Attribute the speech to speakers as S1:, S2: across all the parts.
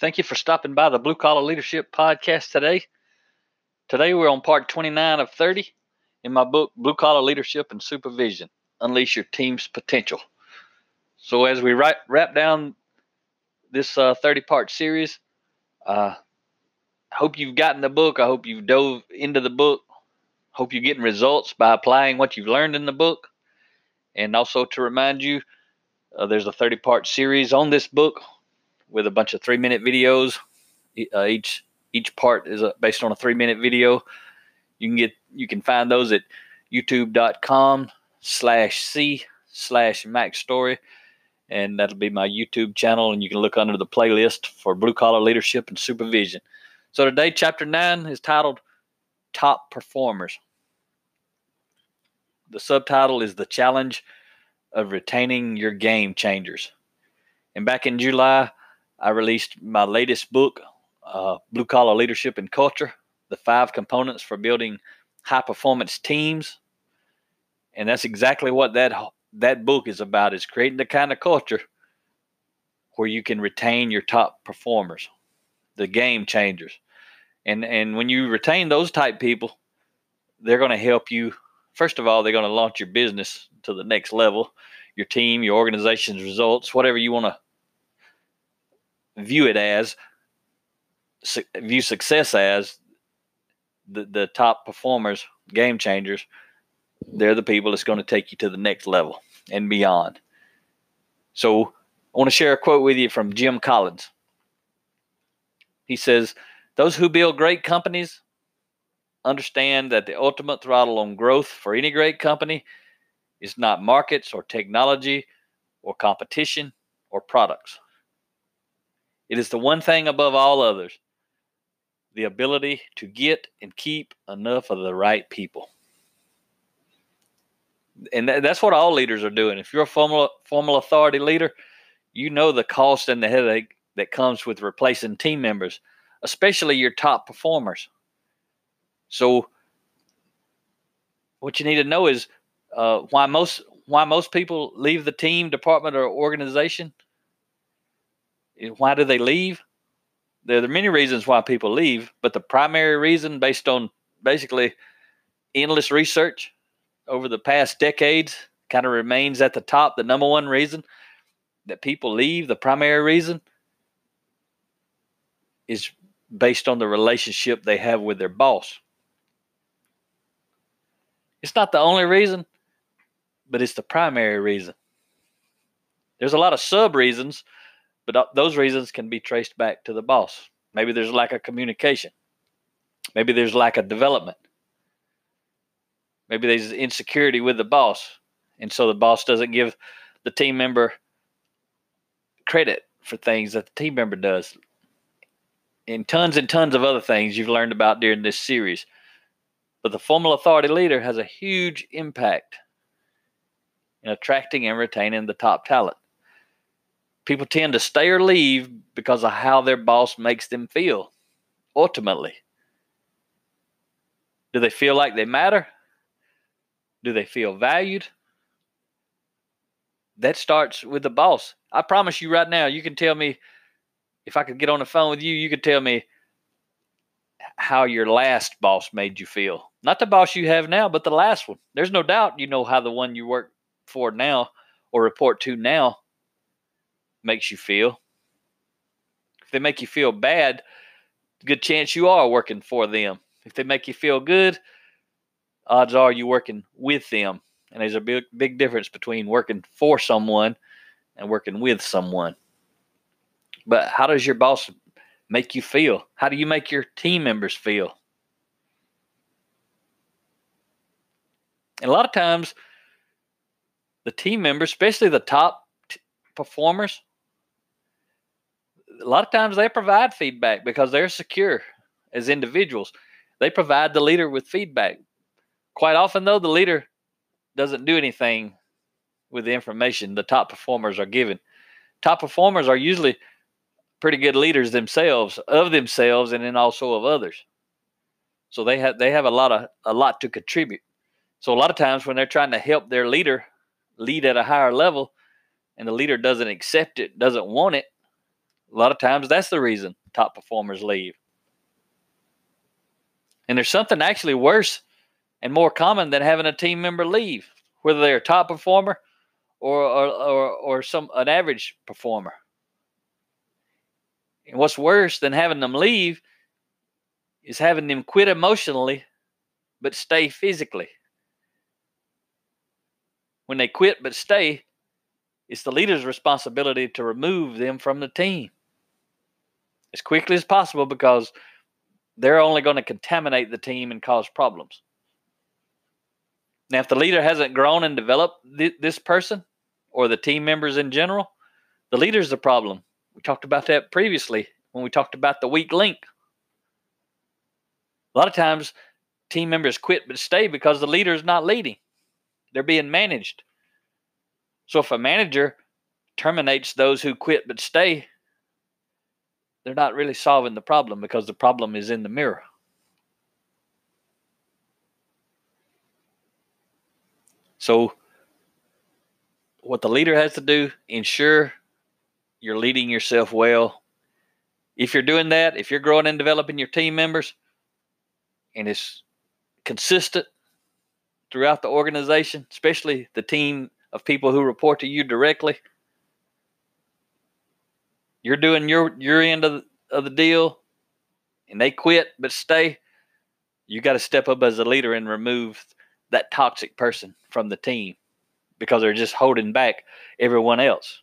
S1: Thank you for stopping by the Blue Collar Leadership Podcast today. Today we're on part 29 of 30 in my book, Blue Collar Leadership and Supervision Unleash Your Team's Potential. So, as we wrap, wrap down this 30 uh, part series, uh, I hope you've gotten the book. I hope you've dove into the book. Hope you're getting results by applying what you've learned in the book. And also to remind you, uh, there's a 30 part series on this book with a bunch of three minute videos. Uh, each each part is a, based on a three minute video. You can get you can find those at youtube.com slash c slash mac story and that'll be my youtube channel and you can look under the playlist for blue collar leadership and supervision so today chapter 9 is titled top performers the subtitle is the challenge of retaining your game changers and back in july I released my latest book, uh, Blue Collar Leadership and Culture The Five Components for Building High Performance Teams. And that's exactly what that, that book is about is creating the kind of culture where you can retain your top performers, the game changers. And, and when you retain those type people, they're going to help you. First of all, they're going to launch your business to the next level, your team, your organization's results, whatever you want to view it as view success as the, the top performers, game changers, they're the people that's going to take you to the next level and beyond. So I want to share a quote with you from Jim Collins. He says, Those who build great companies understand that the ultimate throttle on growth for any great company is not markets or technology or competition or products. It is the one thing above all others the ability to get and keep enough of the right people. And that's what all leaders are doing. If you're a formal, formal authority leader, you know the cost and the headache that comes with replacing team members, especially your top performers. So, what you need to know is uh, why most why most people leave the team, department, or organization why do they leave? There are many reasons why people leave, but the primary reason, based on basically endless research over the past decades, kind of remains at the top. The number one reason that people leave, the primary reason, is based on the relationship they have with their boss. It's not the only reason, but it's the primary reason. There's a lot of sub reasons but uh, those reasons can be traced back to the boss. Maybe there's lack of communication. Maybe there's lack of development. Maybe there's insecurity with the boss. And so the boss doesn't give the team member credit for things that the team member does. And tons and tons of other things you've learned about during this series. But the formal authority leader has a huge impact in attracting and retaining the top talent people tend to stay or leave because of how their boss makes them feel ultimately. Do they feel like they matter? Do they feel valued? That starts with the boss. I promise you right now, you can tell me if I could get on the phone with you, you could tell me how your last boss made you feel. Not the boss you have now, but the last one. There's no doubt you know how the one you work for now or report to now makes you feel. If they make you feel bad, good chance you are working for them. If they make you feel good, odds are you're working with them. And there's a big big difference between working for someone and working with someone. But how does your boss make you feel? How do you make your team members feel? And a lot of times, the team members, especially the top t- performers, a lot of times they provide feedback because they're secure as individuals. They provide the leader with feedback. Quite often, though, the leader doesn't do anything with the information the top performers are given. Top performers are usually pretty good leaders themselves, of themselves, and then also of others. So they have they have a lot of a lot to contribute. So a lot of times when they're trying to help their leader lead at a higher level, and the leader doesn't accept it, doesn't want it, a lot of times that's the reason top performers leave. And there's something actually worse and more common than having a team member leave, whether they're a top performer or or or, or some an average performer. And what's worse than having them leave is having them quit emotionally but stay physically. When they quit but stay, it's the leader's responsibility to remove them from the team as quickly as possible because they're only going to contaminate the team and cause problems. Now, if the leader hasn't grown and developed th- this person or the team members in general, the leader's the problem. We talked about that previously when we talked about the weak link. A lot of times, team members quit but stay because the leader is not leading, they're being managed. So if a manager terminates those who quit but stay, they're not really solving the problem because the problem is in the mirror. So, what the leader has to do, ensure you're leading yourself well. If you're doing that, if you're growing and developing your team members, and it's consistent throughout the organization, especially the team of people who report to you directly. You're doing your your end of the, of the deal, and they quit but stay. You got to step up as a leader and remove that toxic person from the team because they're just holding back everyone else.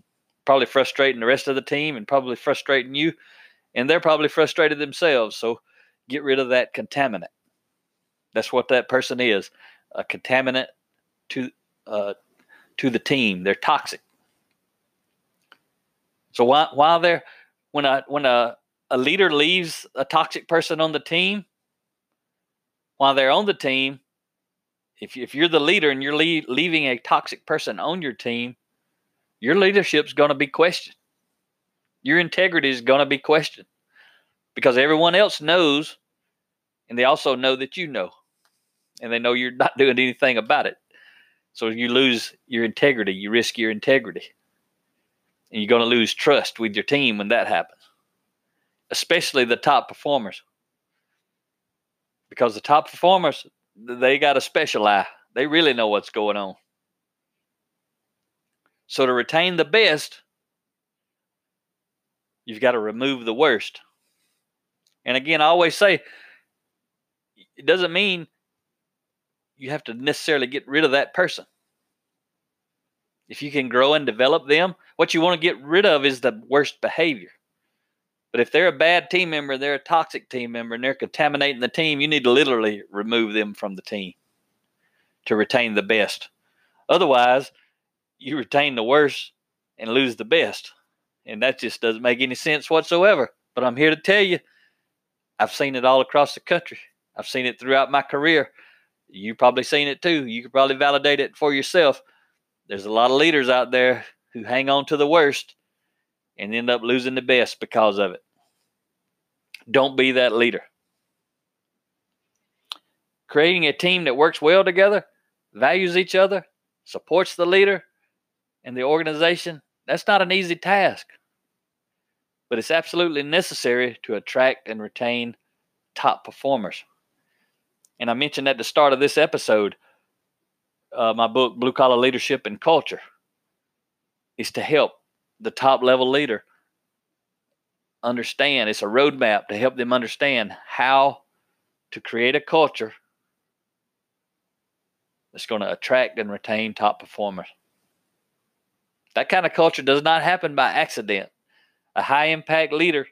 S1: Probably frustrating the rest of the team and probably frustrating you, and they're probably frustrated themselves. So get rid of that contaminant. That's what that person is a contaminant to uh, to the team. They're toxic. So while while they're when a when a, a leader leaves a toxic person on the team, while they're on the team, if you, if you're the leader and you're leaving a toxic person on your team, your leadership's going to be questioned. Your integrity is going to be questioned because everyone else knows, and they also know that you know, and they know you're not doing anything about it. So you lose your integrity, you risk your integrity. And you're going to lose trust with your team when that happens, especially the top performers. Because the top performers, they got a special eye. They really know what's going on. So to retain the best, you've got to remove the worst. And again, I always say it doesn't mean you have to necessarily get rid of that person. If you can grow and develop them, what you want to get rid of is the worst behavior. But if they're a bad team member, they're a toxic team member, and they're contaminating the team, you need to literally remove them from the team to retain the best. Otherwise, you retain the worst and lose the best. And that just doesn't make any sense whatsoever. But I'm here to tell you, I've seen it all across the country. I've seen it throughout my career. You've probably seen it too. You could probably validate it for yourself. There's a lot of leaders out there who hang on to the worst and end up losing the best because of it. Don't be that leader. Creating a team that works well together, values each other, supports the leader and the organization, that's not an easy task. But it's absolutely necessary to attract and retain top performers and I mentioned at the start of this episode, uh, my book, Blue Collar Leadership and Culture, is to help the top level leader understand. It's a roadmap to help them understand how to create a culture that's going to attract and retain top performers. That kind of culture does not happen by accident. A high impact leader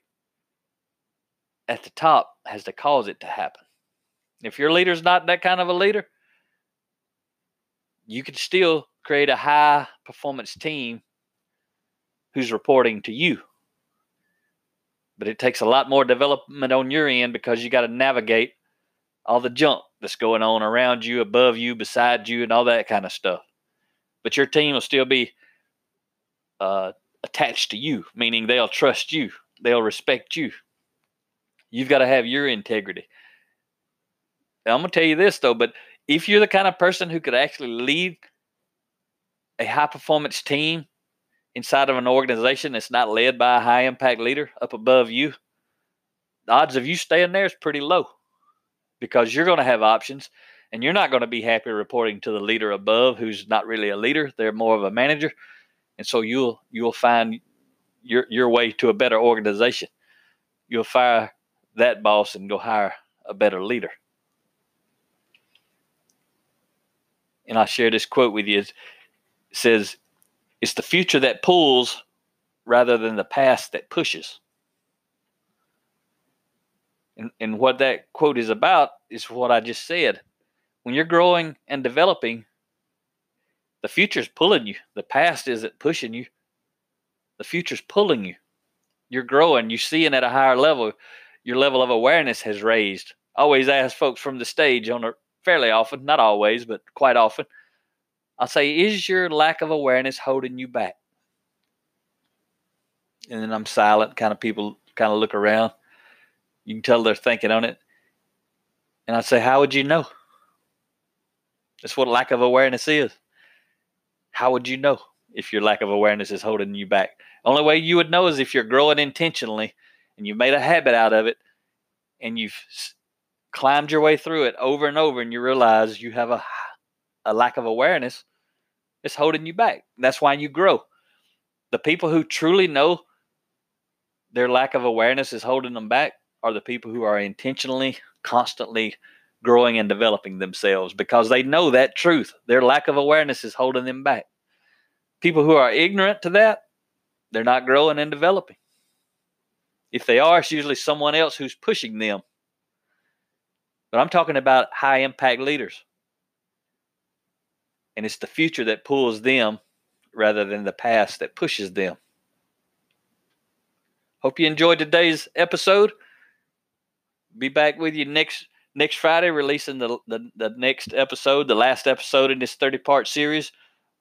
S1: at the top has to cause it to happen. If your leader's not that kind of a leader, you can still create a high performance team who's reporting to you. But it takes a lot more development on your end because you got to navigate all the junk that's going on around you, above you, beside you, and all that kind of stuff. But your team will still be uh, attached to you, meaning they'll trust you, they'll respect you. You've got to have your integrity. Now, I'm going to tell you this, though, but if you're the kind of person who could actually lead a high performance team inside of an organization that's not led by a high impact leader up above you, the odds of you staying there is pretty low because you're going to have options and you're not going to be happy reporting to the leader above who's not really a leader. They're more of a manager. And so you'll you'll find your your way to a better organization. You'll fire that boss and go hire a better leader and i'll share this quote with you it says it's the future that pulls rather than the past that pushes and, and what that quote is about is what I just said. When you're growing and developing, the future's pulling you. The past isn't pushing you. The future's pulling you. You're growing. You're seeing at a higher level. Your level of awareness has raised. I always ask folks from the stage on a fairly often, not always, but quite often. I'll say, is your lack of awareness holding you back? And then I'm silent, kind of people kind of look around. You can tell they're thinking on it. And I say, How would you know? That's what lack of awareness is. How would you know if your lack of awareness is holding you back? Only way you would know is if you're growing intentionally and you've made a habit out of it and you've climbed your way through it over and over and you realize you have a, a lack of awareness, it's holding you back. That's why you grow. The people who truly know their lack of awareness is holding them back are the people who are intentionally, constantly growing and developing themselves because they know that truth. Their lack of awareness is holding them back. People who are ignorant to that, they're not growing and developing. If they are, it's usually someone else who's pushing them. But I'm talking about high impact leaders. And it's the future that pulls them rather than the past that pushes them. Hope you enjoyed today's episode be back with you next next Friday, releasing the, the, the next episode, the last episode in this 30 part series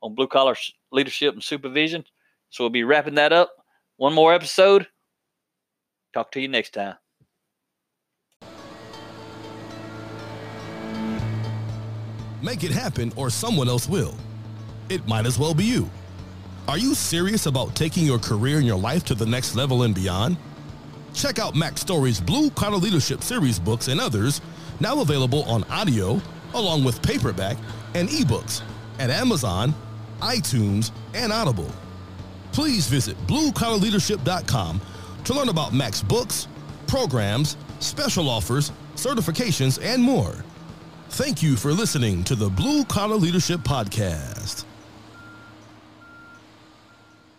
S1: on blue collar leadership and supervision. So we'll be wrapping that up. One more episode. Talk to you next time.
S2: Make it happen, or someone else will. It might as well be you. Are you serious about taking your career and your life to the next level and beyond? Check out Max Story's Blue Collar Leadership Series books and others, now available on audio, along with paperback and ebooks at Amazon, iTunes, and Audible. Please visit bluecollarleadership.com to learn about Mack's books, programs, special offers, certifications, and more. Thank you for listening to the Blue Collar Leadership Podcast.